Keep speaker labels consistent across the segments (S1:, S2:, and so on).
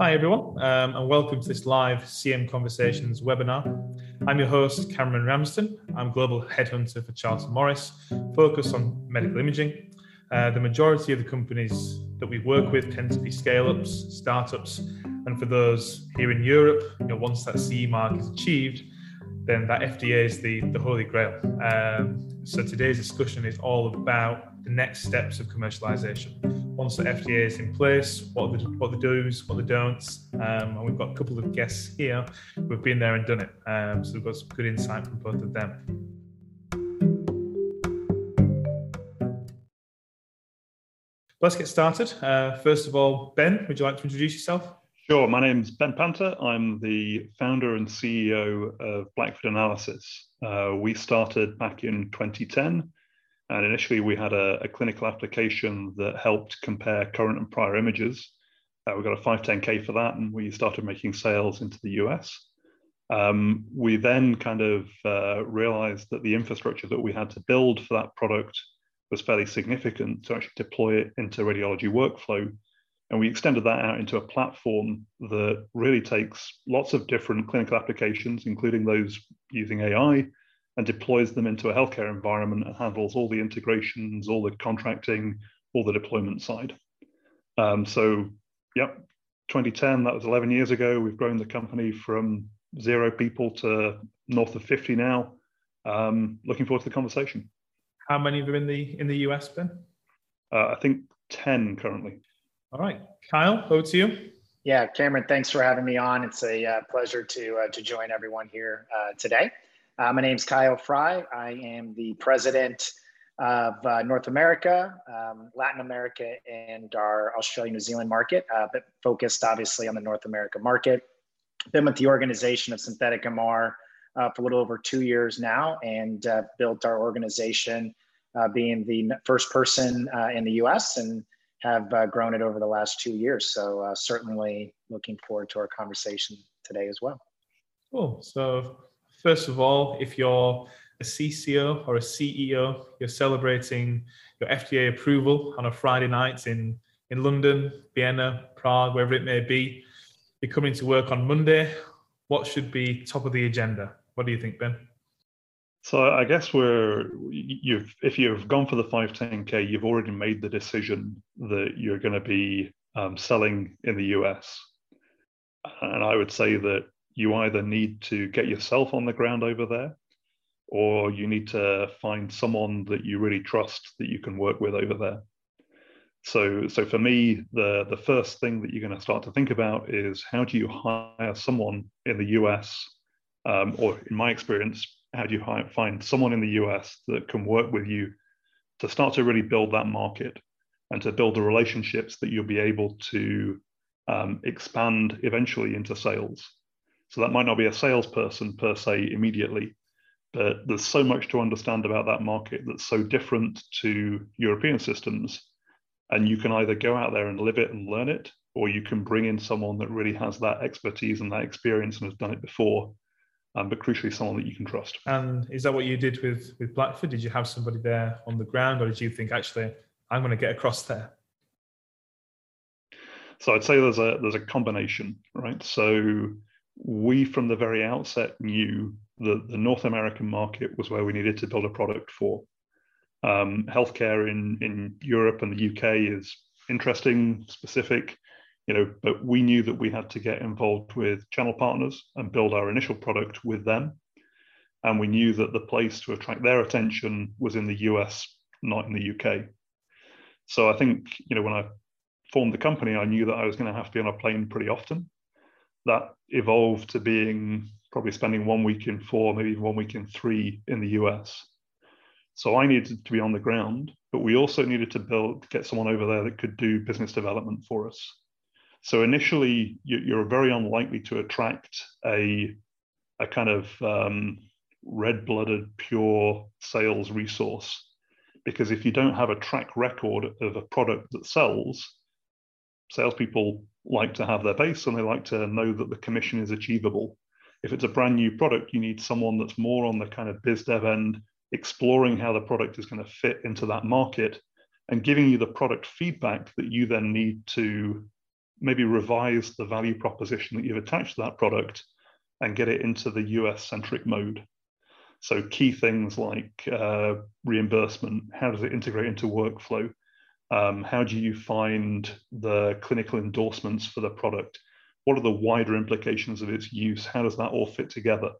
S1: Hi, everyone, um, and welcome to this live CM Conversations webinar. I'm your host, Cameron Ramsden. I'm Global Headhunter for Charlton Morris, focused on medical imaging. Uh, the majority of the companies that we work with tend to be scale ups, startups, and for those here in Europe, you know, once that CE mark is achieved, then that FDA is the, the holy grail. Um, so today's discussion is all about the next steps of commercialization once the FDA is in place, what the what the do's, what the don'ts, um, and we've got a couple of guests here who've been there and done it. Um, so we've got some good insight from both of them. Let's get started. Uh, first of all, Ben, would you like to introduce yourself?
S2: Sure. My name's Ben Panter. I'm the founder and CEO of Blackford Analysis. Uh, we started back in 2010 and initially, we had a, a clinical application that helped compare current and prior images. Uh, we got a 510K for that, and we started making sales into the US. Um, we then kind of uh, realized that the infrastructure that we had to build for that product was fairly significant to actually deploy it into radiology workflow. And we extended that out into a platform that really takes lots of different clinical applications, including those using AI, and deploys them into a healthcare environment and handles all the integrations, all the contracting, all the deployment side. Um, so, yep, 2010, that was 11 years ago. We've grown the company from zero people to north of 50 now. Um, looking forward to the conversation.
S1: How many of in the in the US, Ben?
S2: Uh, I think 10 currently.
S1: All right, Kyle, over to you.
S3: Yeah, Cameron, thanks for having me on. It's a uh, pleasure to uh, to join everyone here uh, today. Uh, my name is Kyle Frye. I am the president of uh, North America, um, Latin America, and our Australia New Zealand market, uh, but focused obviously on the North America market. Been with the organization of Synthetic MR uh, for a little over two years now and uh, built our organization uh, being the first person in the US and have grown it over the last two years. So, certainly looking forward to our conversation today as well.
S1: Cool. So, First of all, if you're a CCO or a CEO, you're celebrating your FDA approval on a Friday night in, in London, Vienna, Prague, wherever it may be. You're coming to work on Monday. What should be top of the agenda? What do you think, Ben?
S2: So I guess we're you've if you've gone for the 510k, you've already made the decision that you're going to be um, selling in the US, and I would say that you either need to get yourself on the ground over there or you need to find someone that you really trust that you can work with over there. So so for me the the first thing that you're going to start to think about is how do you hire someone in the us um, or in my experience how do you hire, find someone in the us that can work with you to start to really build that market and to build the relationships that you'll be able to um, expand eventually into sales so that might not be a salesperson per se immediately, but there's so much to understand about that market that's so different to European systems. And you can either go out there and live it and learn it, or you can bring in someone that really has that expertise and that experience and has done it before, um, but crucially, someone that you can trust.
S1: And is that what you did with with Blackford? Did you have somebody there on the ground, or did you think actually I'm going to get across there?
S2: So I'd say there's a there's a combination, right? So we from the very outset knew that the North American market was where we needed to build a product for. Um, healthcare in, in Europe and the UK is interesting, specific, you know, but we knew that we had to get involved with channel partners and build our initial product with them. And we knew that the place to attract their attention was in the US, not in the UK. So I think, you know, when I formed the company, I knew that I was going to have to be on a plane pretty often that evolved to being probably spending one week in four, maybe one week in three in the US. So I needed to be on the ground, but we also needed to build, get someone over there that could do business development for us. So initially, you're very unlikely to attract a, a kind of um, red-blooded, pure sales resource, because if you don't have a track record of a product that sells, salespeople like to have their base and they like to know that the commission is achievable. If it's a brand new product, you need someone that's more on the kind of biz dev end, exploring how the product is going to fit into that market and giving you the product feedback that you then need to maybe revise the value proposition that you've attached to that product and get it into the US centric mode. So, key things like uh, reimbursement, how does it integrate into workflow? Um, how do you find the clinical endorsements for the product? What are the wider implications of its use? How does that all fit together?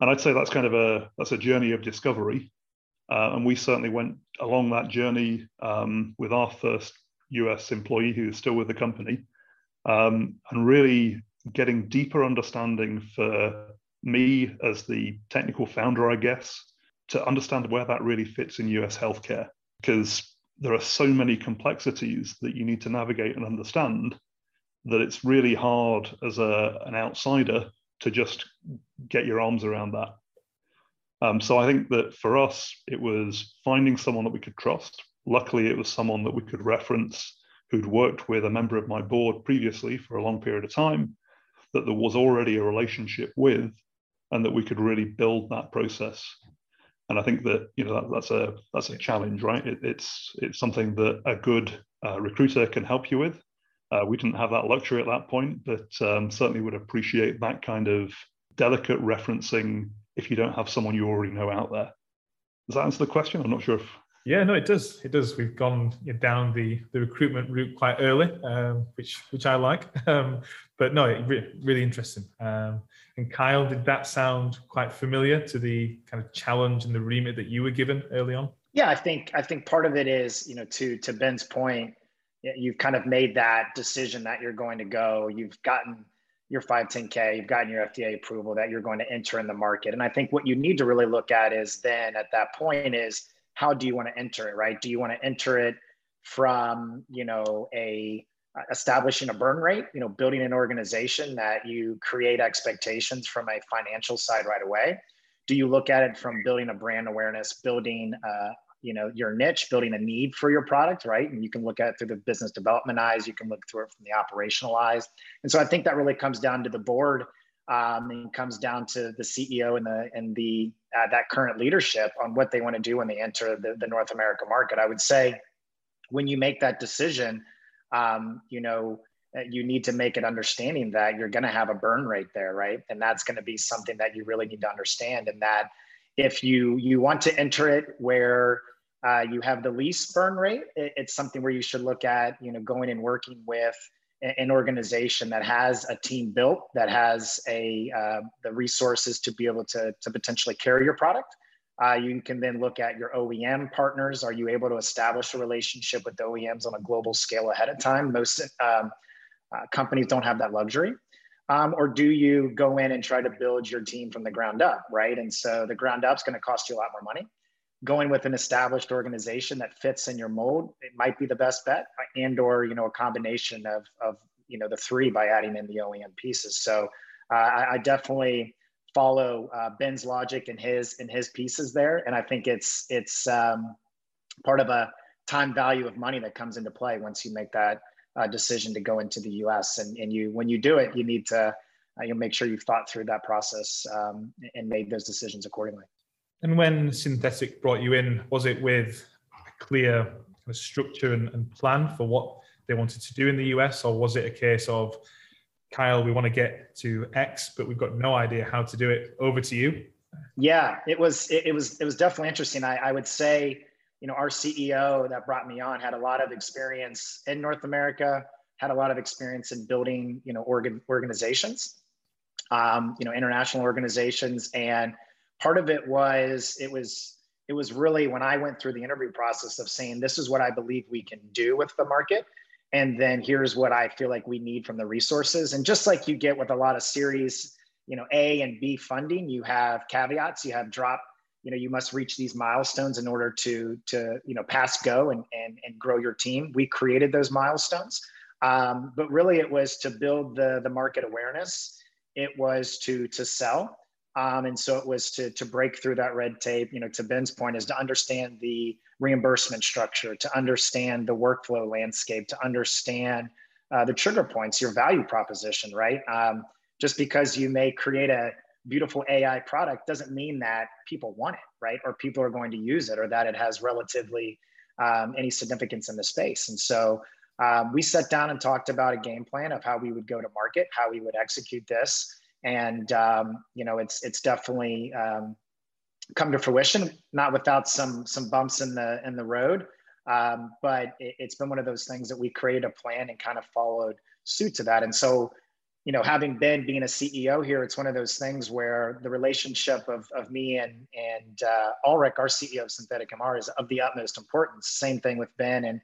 S2: And I'd say that's kind of a that's a journey of discovery, uh, and we certainly went along that journey um, with our first US employee who is still with the company, um, and really getting deeper understanding for me as the technical founder, I guess, to understand where that really fits in US healthcare. Because there are so many complexities that you need to navigate and understand that it's really hard as a, an outsider to just get your arms around that. Um, so I think that for us, it was finding someone that we could trust. Luckily, it was someone that we could reference who'd worked with a member of my board previously for a long period of time, that there was already a relationship with, and that we could really build that process. And I think that you know that, that's a that's a challenge, right? It, it's it's something that a good uh, recruiter can help you with. Uh, we didn't have that luxury at that point, but um, certainly would appreciate that kind of delicate referencing if you don't have someone you already know out there. Does that answer the question? I'm not sure if
S1: yeah, no, it does. It does. We've gone down the, the recruitment route quite early, um, which which I like. Um, but no, re- really interesting. Um, and Kyle, did that sound quite familiar to the kind of challenge and the remit that you were given early on?
S3: Yeah, I think I think part of it is you know to to Ben's point, you've kind of made that decision that you're going to go. You've gotten your 510k, you've gotten your FDA approval that you're going to enter in the market. And I think what you need to really look at is then at that point is how do you want to enter it, right? Do you want to enter it from, you know, a establishing a burn rate, you know, building an organization that you create expectations from a financial side right away? Do you look at it from building a brand awareness, building, uh, you know, your niche, building a need for your product, right? And you can look at it through the business development eyes, you can look through it from the operational eyes. And so I think that really comes down to the board um, and comes down to the CEO and the and the uh, that current leadership on what they want to do when they enter the, the North America market. I would say when you make that decision, um, you know uh, you need to make it understanding that you're going to have a burn rate there, right? And that's going to be something that you really need to understand. And that if you you want to enter it where uh, you have the least burn rate, it, it's something where you should look at, you know, going and working with an organization that has a team built that has a uh, the resources to be able to, to potentially carry your product uh, you can then look at your OEM partners. Are you able to establish a relationship with OEMs on a global scale ahead of time? Most um, uh, companies don't have that luxury. Um, or do you go in and try to build your team from the ground up, right? And so the ground up is going to cost you a lot more money going with an established organization that fits in your mold it might be the best bet and or you know a combination of of you know the three by adding in the OEM pieces. So uh, I, I, definitely follow uh, Ben's logic and his and his pieces there. And I think it's it's um, part of a time value of money that comes into play once you make that uh, decision to go into the US and, and you when you do it you need to uh, you'll make sure you've thought through that process um, and made those decisions accordingly.
S1: And when Synthetic brought you in, was it with a clear kind of structure and, and plan for what they wanted to do in the US, or was it a case of Kyle, we want to get to X, but we've got no idea how to do it. Over to you.
S3: Yeah, it was it, it was it was definitely interesting. I, I would say, you know, our CEO that brought me on had a lot of experience in North America, had a lot of experience in building, you know, organ organizations, um, you know, international organizations, and part of it was it was it was really when I went through the interview process of saying this is what I believe we can do with the market. And then here's what I feel like we need from the resources. And just like you get with a lot of series you know A and B funding you have caveats you have drop you know you must reach these milestones in order to to you know pass go and and, and grow your team. We created those milestones. Um, but really it was to build the the market awareness. It was to to sell um, and so it was to, to break through that red tape, you know, to Ben's point is to understand the reimbursement structure, to understand the workflow landscape, to understand uh, the trigger points, your value proposition, right? Um, just because you may create a beautiful AI product doesn't mean that people want it, right? Or people are going to use it or that it has relatively um, any significance in the space. And so um, we sat down and talked about a game plan of how we would go to market, how we would execute this, and um, you know, it's it's definitely um, come to fruition, not without some some bumps in the in the road. Um, but it, has been one of those things that we created a plan and kind of followed suit to that. And so, you know, having been being a CEO here, it's one of those things where the relationship of, of me and and uh, Ulrik, our CEO of Synthetic MR, is of the utmost importance. Same thing with Ben and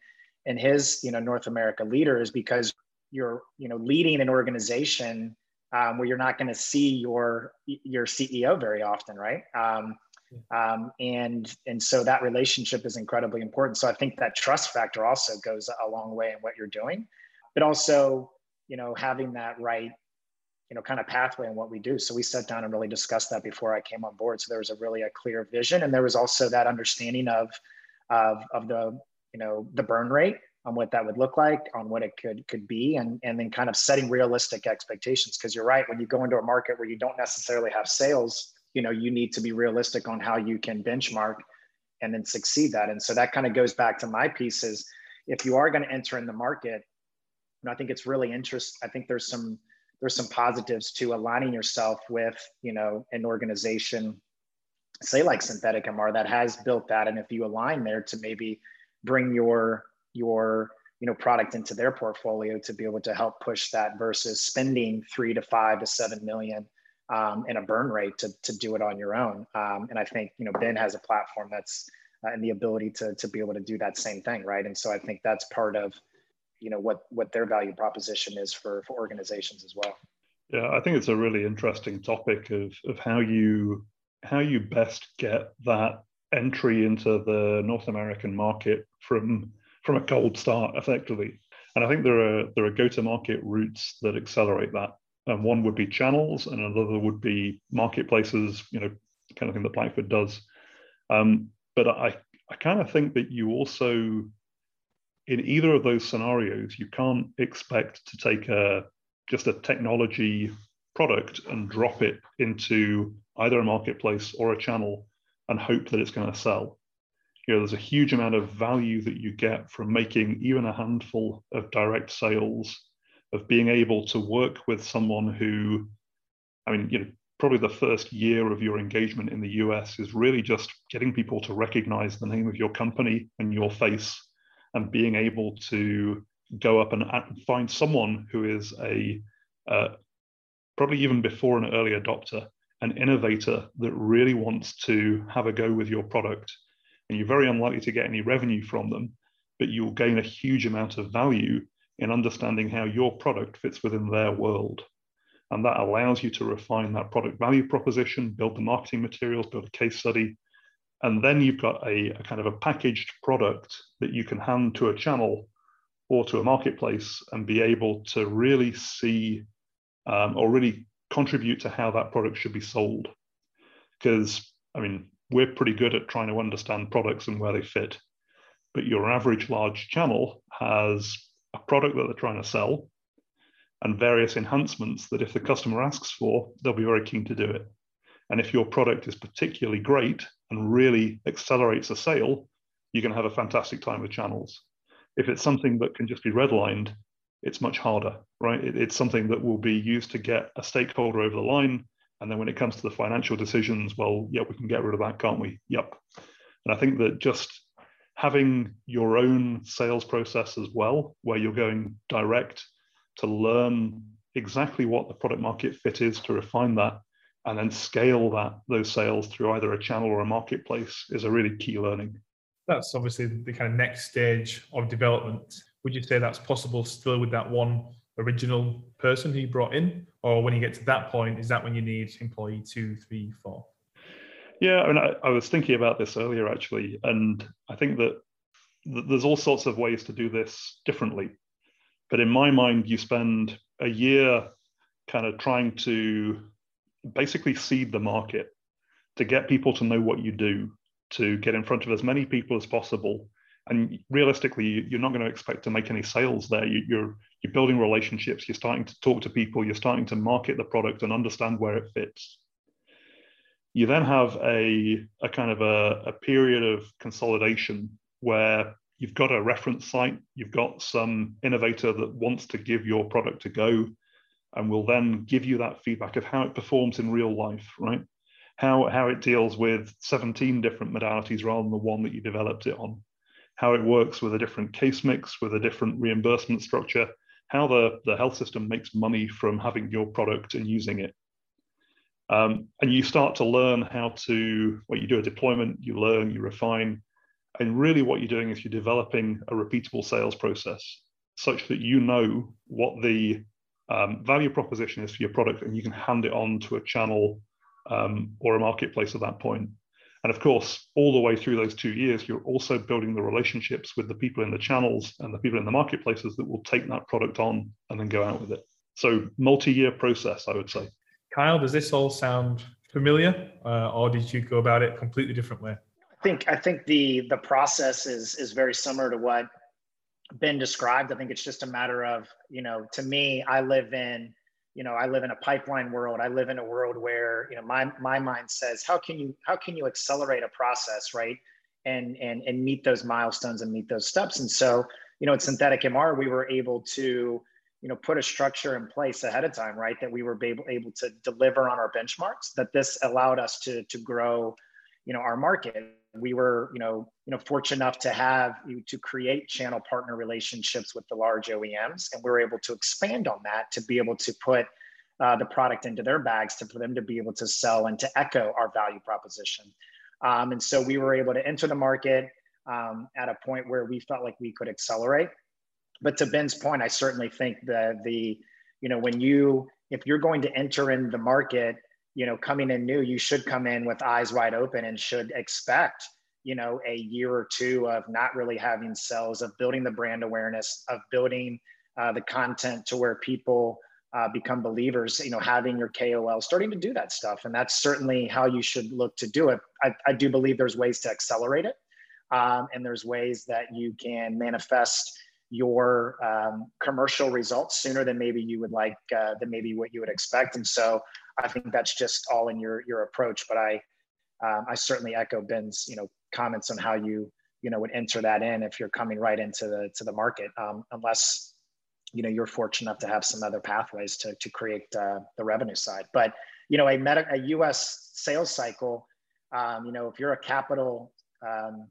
S3: and his you know North America leader is because you're you know leading an organization um, where you're not going to see your your CEO very often, right? Um, um, and and so that relationship is incredibly important. So I think that trust factor also goes a long way in what you're doing, but also you know having that right you know kind of pathway in what we do. So we sat down and really discussed that before I came on board. So there was a really a clear vision, and there was also that understanding of of of the you know the burn rate on what that would look like, on what it could could be, and and then kind of setting realistic expectations. Because you're right, when you go into a market where you don't necessarily have sales, you know you need to be realistic on how you can benchmark and then succeed that. And so that kind of goes back to my piece is if you are going to enter in the market, and I think it's really interesting. I think there's some there's some positives to aligning yourself with you know an organization say like synthetic mr that has built that and if you align there to maybe bring your your you know product into their portfolio to be able to help push that versus spending three to five to seven million um, in a burn rate to, to do it on your own. Um, and i think you know ben has a platform that's uh, and the ability to, to be able to do that same thing right? And so i think that's part of you know what what their value proposition is for for organizations as well.
S2: Yeah i think it's a really interesting topic of of how you how you best get that entry into the north american market from from a cold start effectively. And I think there are there are go-to-market routes that accelerate that. And one would be channels, and another would be marketplaces. You know, kind of thing that Blackford does. Um, but I I kind of think that you also in either of those scenarios you can't expect to take a just a technology product and drop it into either a marketplace or a channel and hope that it's going to sell you know, there's a huge amount of value that you get from making even a handful of direct sales, of being able to work with someone who, I mean, you know, probably the first year of your engagement in the US is really just getting people to recognize the name of your company and your face and being able to go up and find someone who is a uh, probably even before an early adopter, an innovator that really wants to have a go with your product and you're very unlikely to get any revenue from them, but you'll gain a huge amount of value in understanding how your product fits within their world. And that allows you to refine that product value proposition, build the marketing materials, build a case study. And then you've got a, a kind of a packaged product that you can hand to a channel or to a marketplace and be able to really see um, or really contribute to how that product should be sold. Because, I mean, we're pretty good at trying to understand products and where they fit. But your average large channel has a product that they're trying to sell and various enhancements that if the customer asks for, they'll be very keen to do it. And if your product is particularly great and really accelerates a sale, you can have a fantastic time with channels. If it's something that can just be redlined, it's much harder, right? it's something that will be used to get a stakeholder over the line and then when it comes to the financial decisions, well, yeah, we can get rid of that, can't we? Yep. And I think that just having your own sales process as well, where you're going direct to learn exactly what the product market fit is to refine that and then scale that those sales through either a channel or a marketplace is a really key learning.
S1: That's obviously the kind of next stage of development. Would you say that's possible still with that one original person who you brought in, or when you get to that point, is that when you need employee two, three, four?
S2: Yeah, I mean, I, I was thinking about this earlier actually, and I think that th- there's all sorts of ways to do this differently. But in my mind, you spend a year kind of trying to basically seed the market to get people to know what you do, to get in front of as many people as possible. And realistically, you're not going to expect to make any sales there. You, you're you're building relationships, you're starting to talk to people, you're starting to market the product and understand where it fits. You then have a, a kind of a, a period of consolidation where you've got a reference site, you've got some innovator that wants to give your product a go and will then give you that feedback of how it performs in real life, right? How, how it deals with 17 different modalities rather than the one that you developed it on, how it works with a different case mix, with a different reimbursement structure, how the, the health system makes money from having your product and using it. Um, and you start to learn how to, well, you do a deployment, you learn, you refine. And really, what you're doing is you're developing a repeatable sales process such that you know what the um, value proposition is for your product and you can hand it on to a channel um, or a marketplace at that point. And of course, all the way through those two years, you're also building the relationships with the people in the channels and the people in the marketplaces that will take that product on and then go out with it. So, multi year process, I would say.
S1: Kyle, does this all sound familiar, uh, or did you go about it completely different way?
S3: I think I think the the process is is very similar to what Ben described. I think it's just a matter of you know, to me, I live in you know, I live in a pipeline world. I live in a world where you know my my mind says, how can you how can you accelerate a process, right? And and and meet those milestones and meet those steps. And so you know, at Synthetic MR, we were able to you know put a structure in place ahead of time right that we were able, able to deliver on our benchmarks that this allowed us to to grow you know our market we were you know you know fortunate enough to have to create channel partner relationships with the large oems and we were able to expand on that to be able to put uh, the product into their bags to for them to be able to sell and to echo our value proposition. Um, and so we were able to enter the market um, at a point where we felt like we could accelerate. But to Ben's point, I certainly think that the, you know, when you, if you're going to enter in the market, you know, coming in new, you should come in with eyes wide open and should expect, you know, a year or two of not really having sales, of building the brand awareness, of building uh, the content to where people uh, become believers, you know, having your KOL, starting to do that stuff. And that's certainly how you should look to do it. I, I do believe there's ways to accelerate it. Um, and there's ways that you can manifest your um, commercial results sooner than maybe you would like uh, than maybe what you would expect and so i think that's just all in your your approach but i um, i certainly echo ben's you know comments on how you you know would enter that in if you're coming right into the to the market um, unless you know you're fortunate enough to have some other pathways to to create uh, the revenue side. But you know a meta a us sales cycle um, you know if you're a capital um,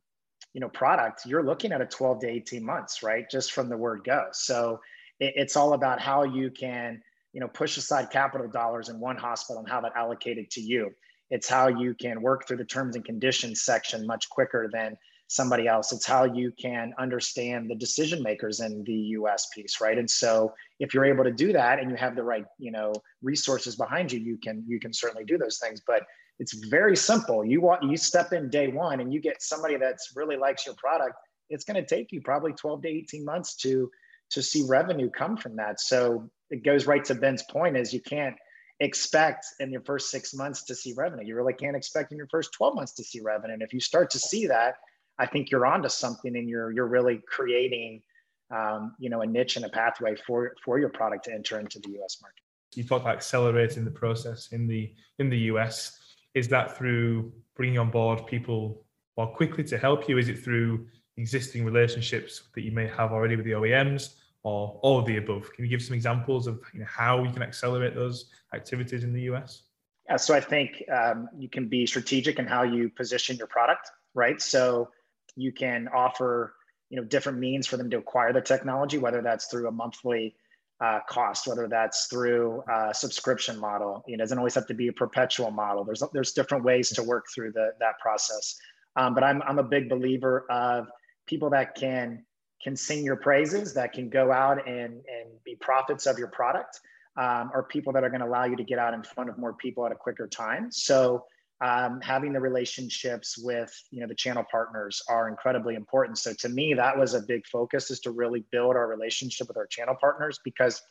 S3: you know product you're looking at a 12 to 18 months right? Just from the word go. So it, it's all about how you can you know push aside capital dollars in one hospital and how that allocated to you it's how you can work through the terms and conditions section much quicker than somebody else it's how you can understand the decision makers in the us piece right and so if you're able to do that and you have the right you know resources behind you you can you can certainly do those things but it's very simple. You want you step in day one and you get somebody that's really likes your product. It's going to take you probably 12 to 18 months to to see revenue come from that. So it goes right to Ben's point is you can't expect in your first six months to see revenue. You really can't expect in your first 12 months to see revenue. And if you start to see that, I think you're onto something and you're you're really creating um, you know a niche and a pathway for for your product to enter into the US market.
S1: You talked about accelerating the process in the in the US is that through bringing on board people more quickly to help you? Is it through existing relationships that you may have already with the OEMs or all of the above? Can you give some examples of you know, how you can accelerate those activities in the US?
S3: Yeah, so I think um, you can be strategic in how you position your product, right? So you can offer you know different means for them to acquire the technology, whether that's through a monthly uh, cost, whether that's through a subscription model. It doesn't always have to be a perpetual model. There's there's different ways to work through the, that process. Um, but I'm I'm a big believer of people that can can sing your praises, that can go out and and be prophets of your product, um, or people that are going to allow you to get out in front of more people at a quicker time. So um, having the relationships with you know the channel partners are incredibly important so to me that was a big focus is to really build our relationship with our channel partners because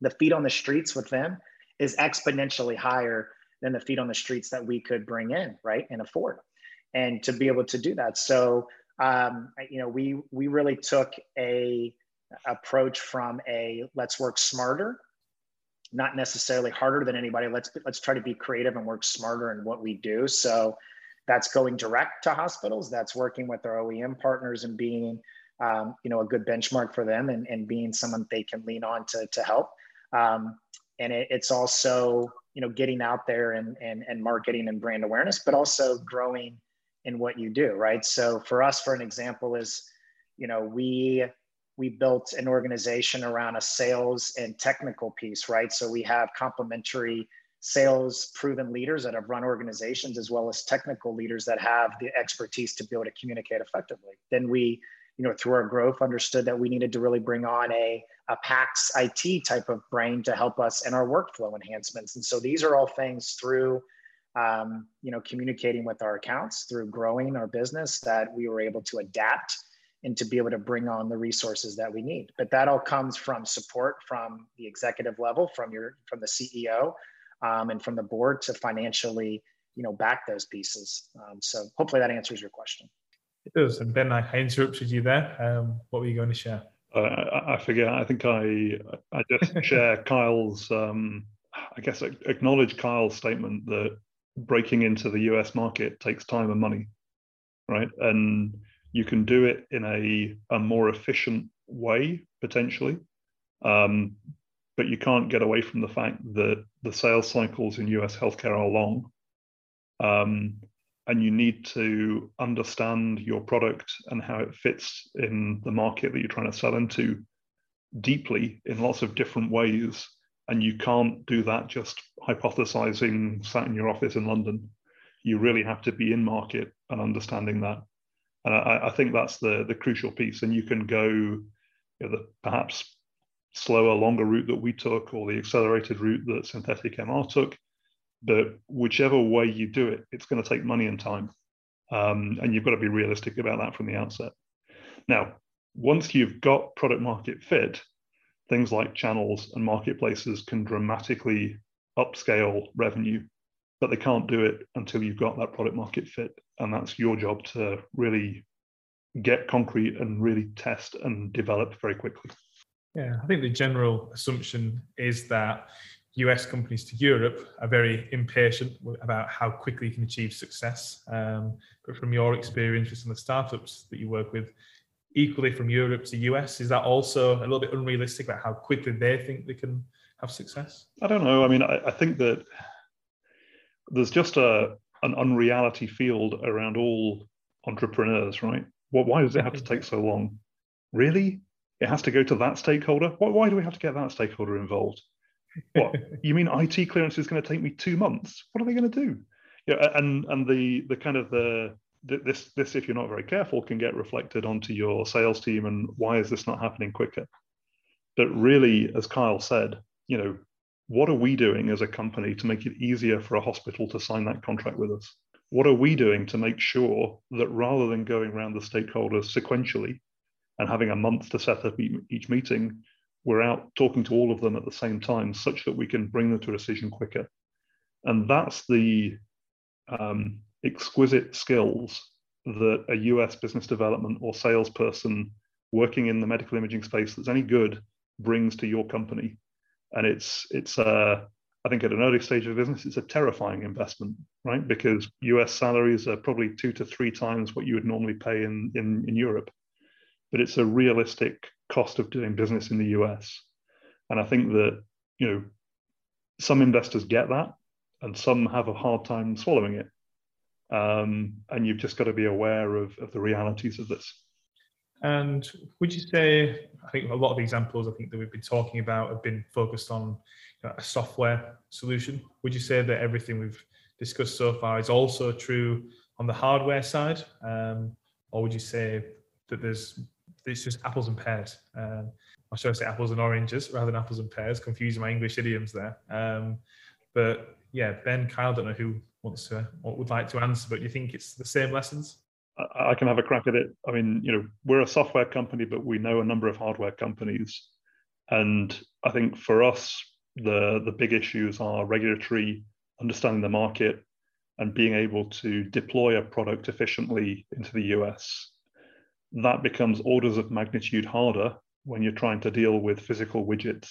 S3: the feet on the streets with them is exponentially higher than the feet on the streets that we could bring in right and afford and to be able to do that so um, you know we we really took a approach from a let's work smarter not necessarily harder than anybody. Let's let's try to be creative and work smarter in what we do. So that's going direct to hospitals. That's working with our OEM partners and being um, you know, a good benchmark for them and, and being someone they can lean on to, to help. Um, and it, it's also, you know, getting out there and, and, and marketing and brand awareness, but also growing in what you do, right? So for us, for an example is, you know, we, we built an organization around a sales and technical piece, right? So we have complementary sales proven leaders that have run organizations as well as technical leaders that have the expertise to be able to communicate effectively. Then we, you know, through our growth, understood that we needed to really bring on a, a PACS IT type of brain to help us in our workflow enhancements. And so these are all things through, um, you know, communicating with our accounts, through growing our business that we were able to adapt and to be able to bring on the resources that we need. But that all comes from support from the executive level, from your from the CEO, um, and from the board to financially, you know, back those pieces. Um, so hopefully that answers your question.
S1: It does. And Ben, I interrupted you there. Um, what were you going to share?
S2: Uh, I, I forget. I think I I just share Kyle's. Um, I guess acknowledge Kyle's statement that breaking into the US market takes time and money, right? And you can do it in a, a more efficient way potentially um, but you can't get away from the fact that the sales cycles in US healthcare are long. Um, and you need to understand your product and how it fits in the market that you're trying to sell into deeply in lots of different ways. And you can't do that just hypothesizing sat in your office in London. You really have to be in market and understanding that. And I, I think that's the, the crucial piece. And you can go you know, the perhaps slower, longer route that we took or the accelerated route that synthetic MR took. But whichever way you do it, it's going to take money and time. Um, and you've got to be realistic about that from the outset. Now, once you've got product market fit, things like channels and marketplaces can dramatically upscale revenue, but they can't do it until you've got that product market fit. And that's your job to really get concrete and really test and develop very quickly.
S1: Yeah, I think the general assumption is that US companies to Europe are very impatient about how quickly you can achieve success. Um, but from your experience with some of the startups that you work with, equally from Europe to US, is that also a little bit unrealistic about how quickly they think they can have success?
S2: I don't know. I mean, I, I think that there's just a an unreality field around all entrepreneurs, right? Well, why does it have to take so long? Really? it has to go to that stakeholder. Why, why do we have to get that stakeholder involved? What you mean? IT clearance is going to take me two months? What are they going to do? Yeah, and and the the kind of the this this if you're not very careful can get reflected onto your sales team and why is this not happening quicker? But really, as Kyle said, you know, what are we doing as a company to make it easier for a hospital to sign that contract with us? What are we doing to make sure that rather than going around the stakeholders sequentially, and having a month to set up each meeting, we're out talking to all of them at the same time, such that we can bring them to a decision quicker. And that's the um, exquisite skills that a US business development or salesperson working in the medical imaging space that's any good brings to your company. And it's it's uh, I think at an early stage of business, it's a terrifying investment, right? Because US salaries are probably two to three times what you would normally pay in in, in Europe but it's a realistic cost of doing business in the US. And I think that, you know, some investors get that and some have a hard time swallowing it. Um, and you've just got to be aware of, of the realities of this.
S1: And would you say, I think a lot of the examples I think that we've been talking about have been focused on you know, a software solution. Would you say that everything we've discussed so far is also true on the hardware side? Um, or would you say that there's it's just apples and pears. Um, or should I say apples and oranges rather than apples and pears? Confusing my English idioms there. Um, but yeah, Ben, Kyle, don't know who wants to or would like to answer, but you think it's the same lessons?
S2: I can have a crack at it. I mean, you know, we're a software company, but we know a number of hardware companies, and I think for us, the the big issues are regulatory, understanding the market, and being able to deploy a product efficiently into the US that becomes orders of magnitude harder when you're trying to deal with physical widgets.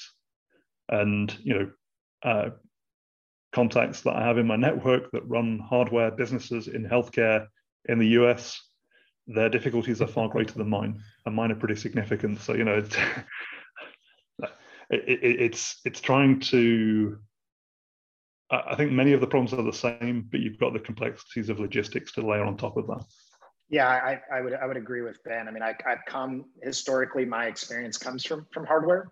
S2: And you know, uh, contacts that I have in my network that run hardware businesses in healthcare in the US, their difficulties are far greater than mine, and mine are pretty significant. So you know, it's it, it, it's it's trying to. I think many of the problems are the same, but you've got the complexities of logistics to layer on top of that.
S3: Yeah, I, I would I would agree with Ben. I mean, I, I've come historically, my experience comes from from hardware,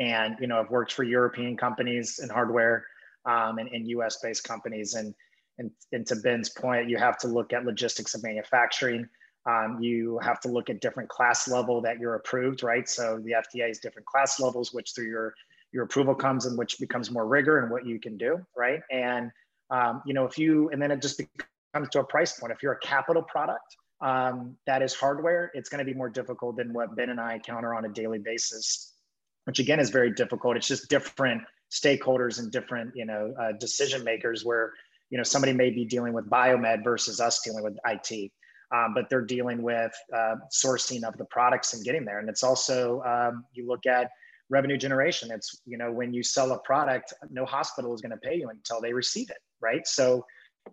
S3: and you know, I've worked for European companies in hardware um, and, and U.S. based companies, and and, and to Ben's point, you have to look at logistics of manufacturing. Um, you have to look at different class level that you're approved, right? So the FDA is different class levels, which through your your approval comes and which becomes more rigor and what you can do, right? And um, you know, if you and then it just comes to a price point. If you're a capital product um, that is hardware, it's going to be more difficult than what Ben and I encounter on a daily basis, which again is very difficult. It's just different stakeholders and different you know uh, decision makers where you know somebody may be dealing with biomed versus us dealing with IT. Um, but they're dealing with uh, sourcing of the products and getting there. And it's also um, you look at revenue generation. It's you know when you sell a product, no hospital is going to pay you until they receive it, right? So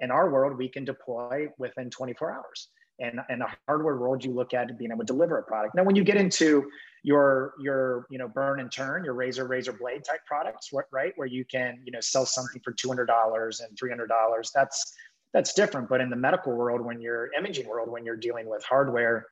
S3: in our world, we can deploy within 24 hours. And in the hardware world, you look at being able to deliver a product. Now, when you get into your your you know burn and turn, your razor razor blade type products, right, where you can you know sell something for two hundred dollars and three hundred dollars, that's that's different. But in the medical world, when you're imaging world, when you're dealing with hardware,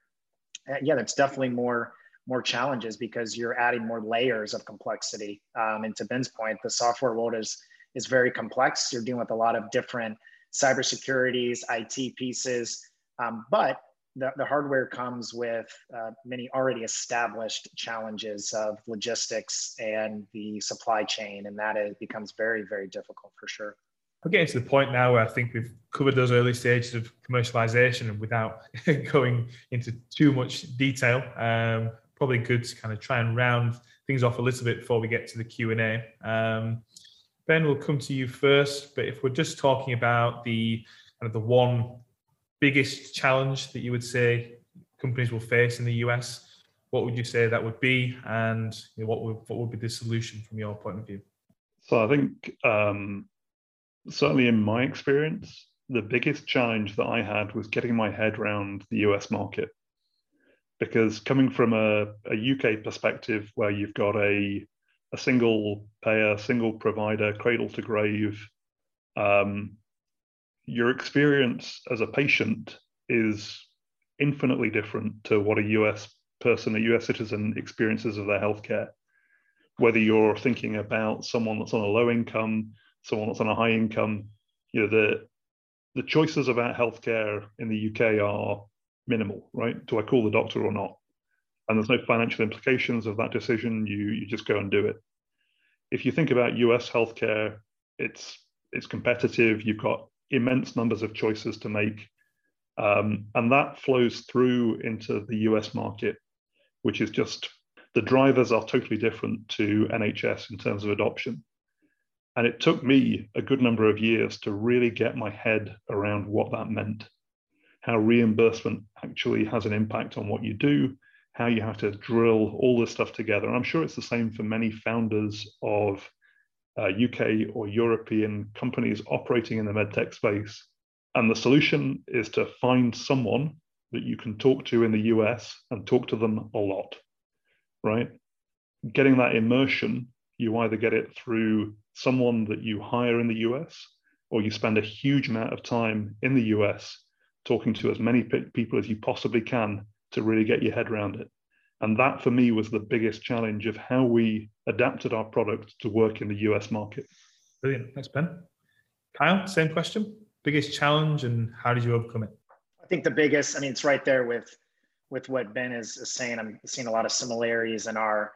S3: uh, yeah, that's definitely more more challenges because you're adding more layers of complexity. Um, and to Ben's point, the software world is is very complex. You're dealing with a lot of different cybersecurities, IT pieces, um, but the, the hardware comes with uh, many already established challenges of logistics and the supply chain, and that is, becomes very, very difficult for sure.
S1: We're getting to the point now where I think we've covered those early stages of commercialization, and without going into too much detail, um, probably good to kind of try and round things off a little bit before we get to the Q and A. Um, Ben, we'll come to you first. But if we're just talking about the kind of the one biggest challenge that you would say companies will face in the US, what would you say that would be, and you know, what would what would be the solution from your point of view?
S2: So I think um, certainly in my experience, the biggest challenge that I had was getting my head around the US market. Because coming from a, a UK perspective where you've got a a single payer, single provider, cradle to grave, um, your experience as a patient is infinitely different to what a US person, a US citizen experiences of their healthcare. Whether you're thinking about someone that's on a low income, someone that's on a high income, you know, the the choices about healthcare in the UK are minimal, right? Do I call the doctor or not? and there's no financial implications of that decision. You you just go and do it. If you think about US healthcare, it's it's competitive. You've got immense numbers of choices to make, um, and that flows through into the US market, which is just the drivers are totally different to NHS in terms of adoption. And it took me a good number of years to really get my head around what that meant, how reimbursement actually has an impact on what you do, how you have to drill all this stuff together. And I'm sure it's the same for many founders of uh, UK or European companies operating in the medtech space. And the solution is to find someone that you can talk to in the US and talk to them a lot, right? Getting that immersion, you either get it through someone that you hire in the US or you spend a huge amount of time in the US talking to as many people as you possibly can to really get your head around it. And that for me was the biggest challenge of how we adapted our product to work in the US market.
S1: Brilliant. Thanks, Ben. Kyle, same question. Biggest challenge and how did you overcome it?
S3: I think the biggest, I mean, it's right there with with what Ben is, is saying. I'm seeing a lot of similarities in our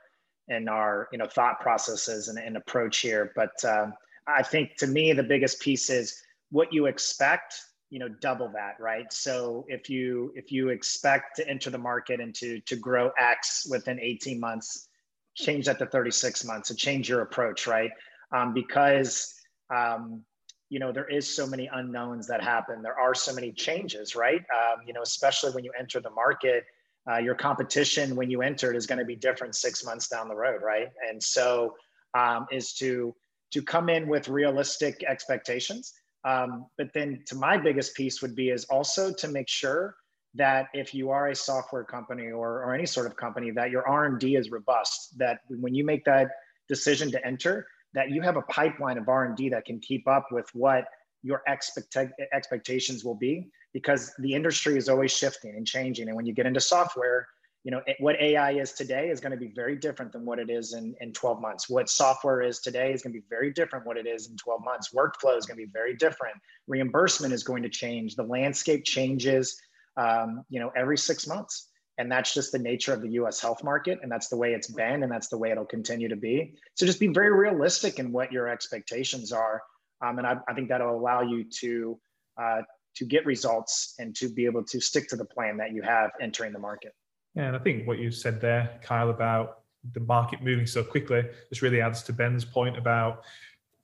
S3: in our you know thought processes and, and approach here. But um, I think to me the biggest piece is what you expect you know double that right? So if you if you expect to enter the market and to to grow x within 18 months change that to 36 months and change your approach right? Um, because um, you know there is so many unknowns that happen. There are so many changes right? Um, you know especially when you enter the market uh, your competition when you enter it is going to be different six months down the road right? And so um, is to to come in with realistic expectations um, but then to my biggest piece would be is also to make sure that if you are a software company or, or any sort of company that your r&d is robust that when you make that decision to enter that you have a pipeline of r&d that can keep up with what your expect- expectations will be because the industry is always shifting and changing. And when you get into software you know what ai is today is going to be very different than what it is in, in 12 months what software is today is going to be very different what it is in 12 months workflow is going to be very different reimbursement is going to change the landscape changes um, you know, every six months. And that's just the nature of the US health market. And that's the way it's been. And that's the way it'll continue to be. So just be very realistic in what your expectations are. Um, and I, I, think that'll allow you to, uh, to get results and to be able to stick to the plan that you have entering the market.
S1: Yeah, and I think what you said there, Kyle, about the market moving so quickly, this really adds to Ben's point about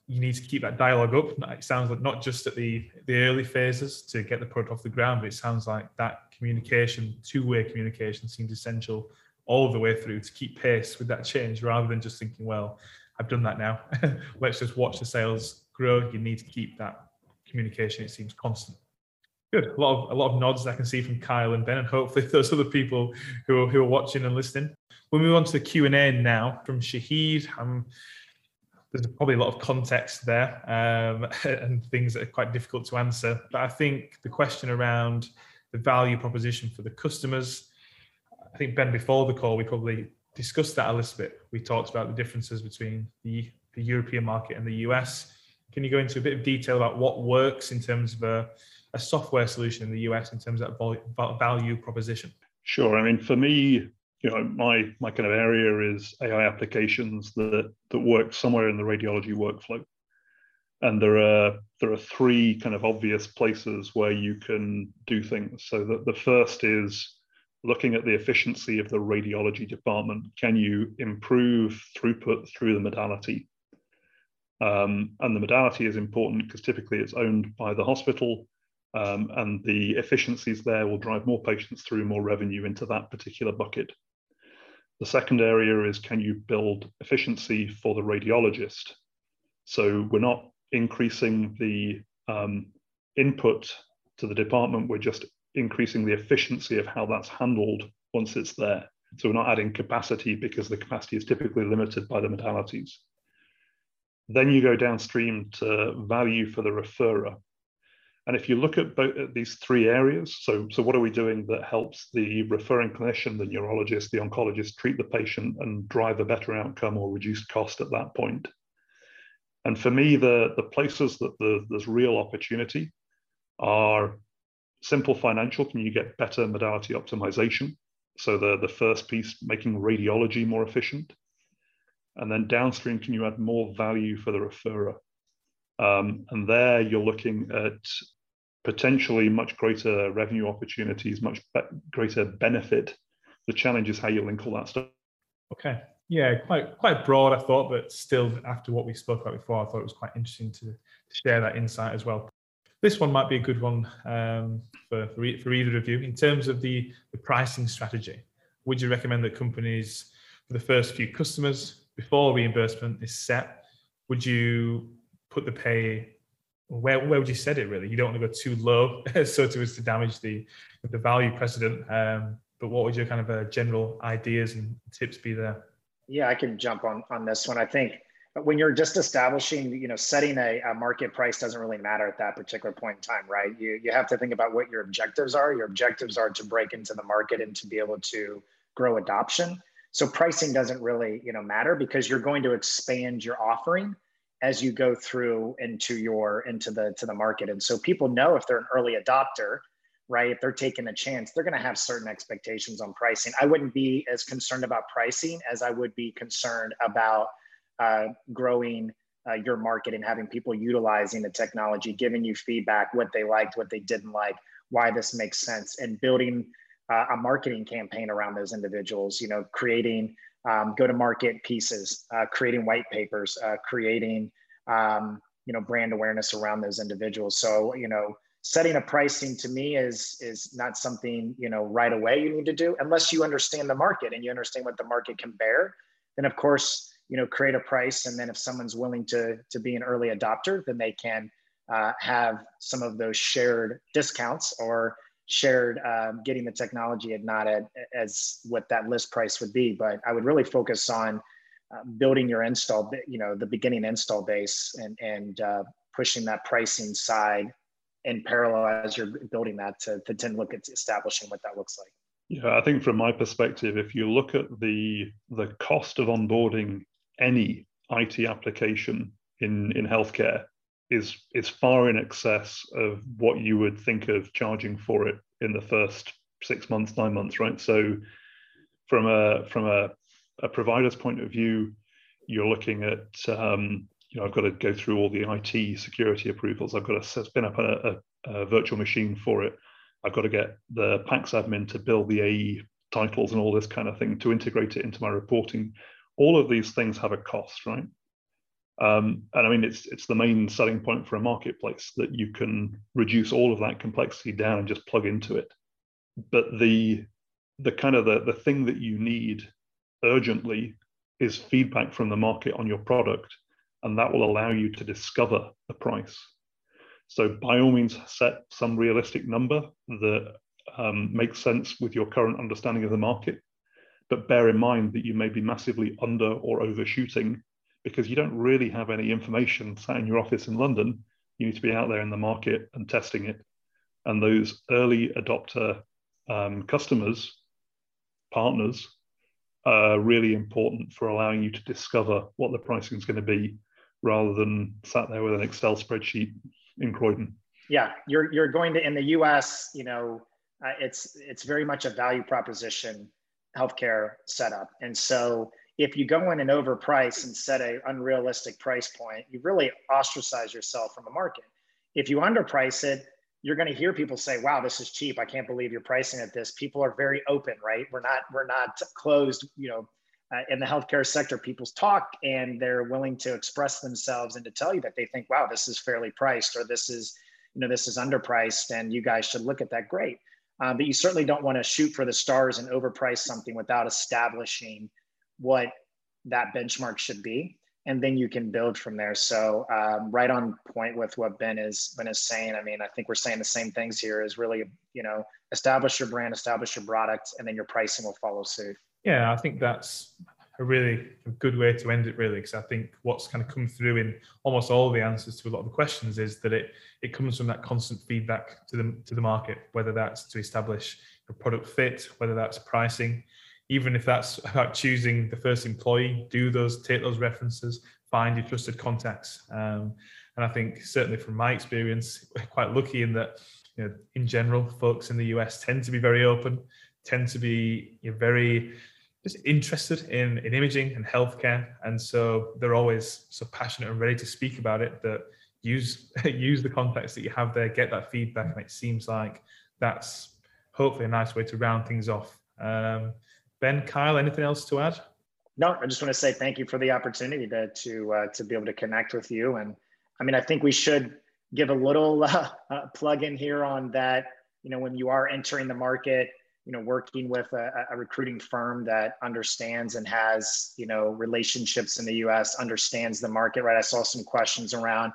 S1: you need to keep that dialogue up. It sounds like not just at the the early phases to get the product off the ground, but it sounds like that communication, two way communication, seems essential all the way through to keep pace with that change, rather than just thinking, well, I've done that now. Let's just watch the sales grow. You need to keep that communication. It seems constant. Good. A lot of a lot of nods I can see from Kyle and Ben, and hopefully those other people who are, who are watching and listening. We'll move on to the Q and A now from Shahid. I'm there's probably a lot of context there um, and things that are quite difficult to answer. But I think the question around the value proposition for the customers, I think Ben, before the call, we probably discussed that a little bit. We talked about the differences between the, the European market and the US. Can you go into a bit of detail about what works in terms of a, a software solution in the US in terms of value proposition?
S2: Sure. I mean, for me, you know my my kind of area is AI applications that that work somewhere in the radiology workflow, and there are there are three kind of obvious places where you can do things. So that the first is looking at the efficiency of the radiology department. Can you improve throughput through the modality? Um, and the modality is important because typically it's owned by the hospital um, and the efficiencies there will drive more patients through more revenue into that particular bucket. The second area is can you build efficiency for the radiologist? So we're not increasing the um, input to the department, we're just increasing the efficiency of how that's handled once it's there. So we're not adding capacity because the capacity is typically limited by the modalities. Then you go downstream to value for the referrer. And if you look at both at these three areas, so, so what are we doing that helps the referring clinician, the neurologist, the oncologist treat the patient and drive a better outcome or reduce cost at that point? And for me, the, the places that the, there's real opportunity are simple financial. Can you get better modality optimization? So the, the first piece, making radiology more efficient. And then downstream, can you add more value for the referrer? Um, and there you're looking at potentially much greater revenue opportunities, much be- greater benefit. The challenge is how you link all that stuff.
S1: Okay. Yeah, quite quite broad, I thought, but still, after what we spoke about before, I thought it was quite interesting to, to share that insight as well. This one might be a good one um, for, for, for either of you. In terms of the, the pricing strategy, would you recommend that companies, for the first few customers, before reimbursement is set, would you put the pay where, where would you set it really? You don't want to go too low so to as to damage the the value precedent. Um, but what would your kind of uh, general ideas and tips be there?
S3: Yeah, I can jump on on this one. I think when you're just establishing, you know, setting a, a, market price doesn't really matter at that particular point in time, right? You you have to think about what your objectives are. Your objectives are to break into the market and to be able to grow adoption. So pricing doesn't really, you know, matter because you're going to expand your offering as you go through into your into the to the market. And so people know if they're an early adopter right if they're taking a chance they're going to have certain expectations on pricing. I wouldn't be as concerned about pricing as i would be concerned about uh, growing uh, your market and having people utilizing the technology giving you feedback what they liked what they didn't like why this makes sense and building uh, a marketing campaign around those individuals you know creating um, go to market pieces, uh, creating white papers, uh, creating um, you know brand awareness around those individuals. So you know setting a pricing to me is is not something you know right away you need to do unless you understand the market and you understand what the market can bear. Then of course you know create a price and then if someone's willing to to be an early adopter then they can uh, have some of those shared discounts or shared um, getting the technology at not at, as what that list price would be, but I would really focus on uh, building your install, you know, the beginning install base and, and uh, pushing that pricing side in parallel as you're building that to, to then look at establishing what that looks like.
S2: Yeah, I think from my perspective, if you look at the the cost of onboarding any IT application in in healthcare is is far in excess of what you would think of charging for it in the first six months, nine months, right? So from a from a, a provider's point of view, you're looking at um, you know I've got to go through all the IT security approvals. I've got to spin up a, a, a virtual machine for it. I've got to get the PACS admin to build the AE titles and all this kind of thing to integrate it into my reporting. All of these things have a cost, right? Um, and I mean, it's it's the main selling point for a marketplace that you can reduce all of that complexity down and just plug into it. But the the kind of the, the thing that you need urgently is feedback from the market on your product, and that will allow you to discover the price. So by all means, set some realistic number that um, makes sense with your current understanding of the market, but bear in mind that you may be massively under or overshooting because you don't really have any information sat in your office in London. You need to be out there in the market and testing it. And those early adopter um, customers, partners, are really important for allowing you to discover what the pricing is going to be rather than sat there with an Excel spreadsheet in Croydon.
S3: Yeah, you're, you're going to, in the US, you know, uh, it's, it's very much a value proposition healthcare setup. And so if you go in and overprice and set a unrealistic price point, you really ostracize yourself from the market. If you underprice it, you're going to hear people say, "Wow, this is cheap. I can't believe you're pricing at this." People are very open, right? We're not we're not closed. You know, uh, in the healthcare sector, people talk and they're willing to express themselves and to tell you that they think, "Wow, this is fairly priced," or "This is you know this is underpriced," and you guys should look at that. Great, um, but you certainly don't want to shoot for the stars and overprice something without establishing what that benchmark should be and then you can build from there. So um, right on point with what ben is ben is saying. I mean i think we're saying the same things here is really you know establish your brand establish your product and then your pricing will follow suit.
S1: Yeah i think that's a really good way to end it really because i think what's kind of come through in almost all the answers to a lot of the questions is that it it comes from that constant feedback to the to the market whether that's to establish a product fit whether that's pricing even if that's about choosing the first employee, do those, take those references, find your trusted contacts. Um, and I think certainly from my experience, we're quite lucky in that, you know, in general, folks in the US tend to be very open, tend to be you know, very just interested in, in imaging and healthcare. And so they're always so passionate and ready to speak about it that use use the contacts that you have there, get that feedback. And it seems like that's hopefully a nice way to round things off. Um, Ben, Kyle, anything else to add?
S3: No, I just want to say thank you for the opportunity to to uh, to be able to connect with you. And I mean, I think we should give a little uh, uh, plug in here on that. You know, when you are entering the market, you know, working with a, a recruiting firm that understands and has you know relationships in the U.S., understands the market. Right? I saw some questions around.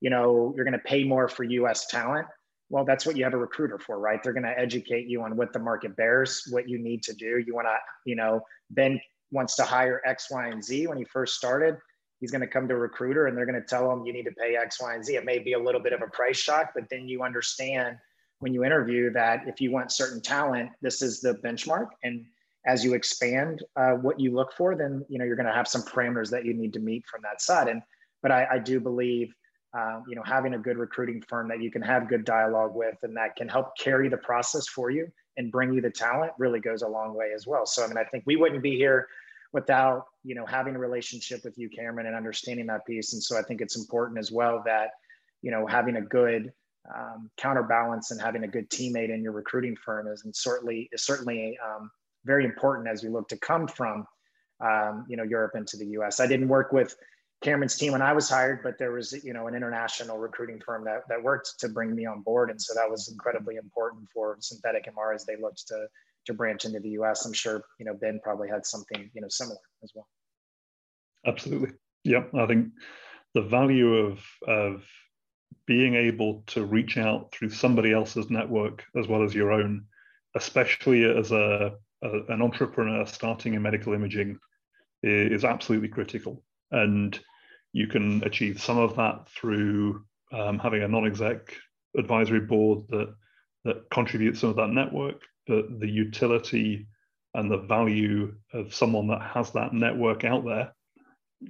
S3: You know, you're going to pay more for U.S. talent well that's what you have a recruiter for right? They're going to educate you on what the market bears what you need to do. You want to you know ben wants to hire x y and z when he first started. He's going to come to a recruiter and they're going to tell him you need to pay x y and z. It may be a little bit of a price shock but then you understand when you interview that if you want certain talent this is the benchmark. And as you expand uh, what you look for then you know you're going to have some parameters that you need to meet from that side. And but I, I do believe um, you know, having a good recruiting firm that you can have good dialogue with and that can help carry the process for you and bring you the talent really goes a long way as well. So, I mean, I think we wouldn't be here without, you know, having a relationship with you, Cameron, and understanding that piece. And so I think it's important as well that, you know, having a good um, counterbalance and having a good teammate in your recruiting firm is and certainly is certainly um, very important as we look to come from, um, you know, Europe into the U.S. I didn't work with Cameron's team when I was hired, but there was, you know, an international recruiting firm that, that worked to bring me on board. And so that was incredibly important for Synthetic MR as they looked to, to branch into the US. I'm sure, you know, Ben probably had something, you know, similar as well.
S2: Absolutely. Yeah. I think the value of, of being able to reach out through somebody else's network as well as your own, especially as a, a an entrepreneur starting in medical imaging, is absolutely critical. And you can achieve some of that through um, having a non-exec advisory board that that contributes some of that network, but the utility and the value of someone that has that network out there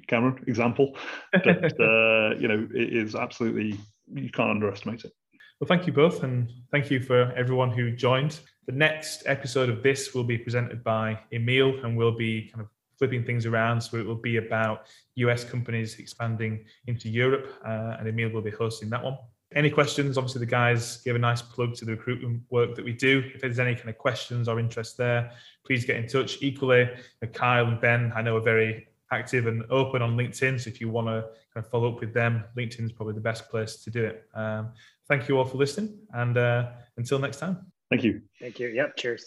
S2: Cameron example but uh, you know it is absolutely you can't underestimate it.
S1: Well thank you both and thank you for everyone who joined. The next episode of this will be presented by emil and we'll be kind of flipping things around so it will be about us companies expanding into europe uh, and emil will be hosting that one any questions? Obviously, the guys give a nice plug to the recruitment work that we do. If there's any kind of questions or interest there, please get in touch. Equally, Kyle and Ben, I know are very active and open on LinkedIn. So if you want to kind of follow up with them, LinkedIn is probably the best place to do it. Um, thank you all for listening, and uh, until next time.
S2: Thank you.
S3: Thank you. Yep. Cheers.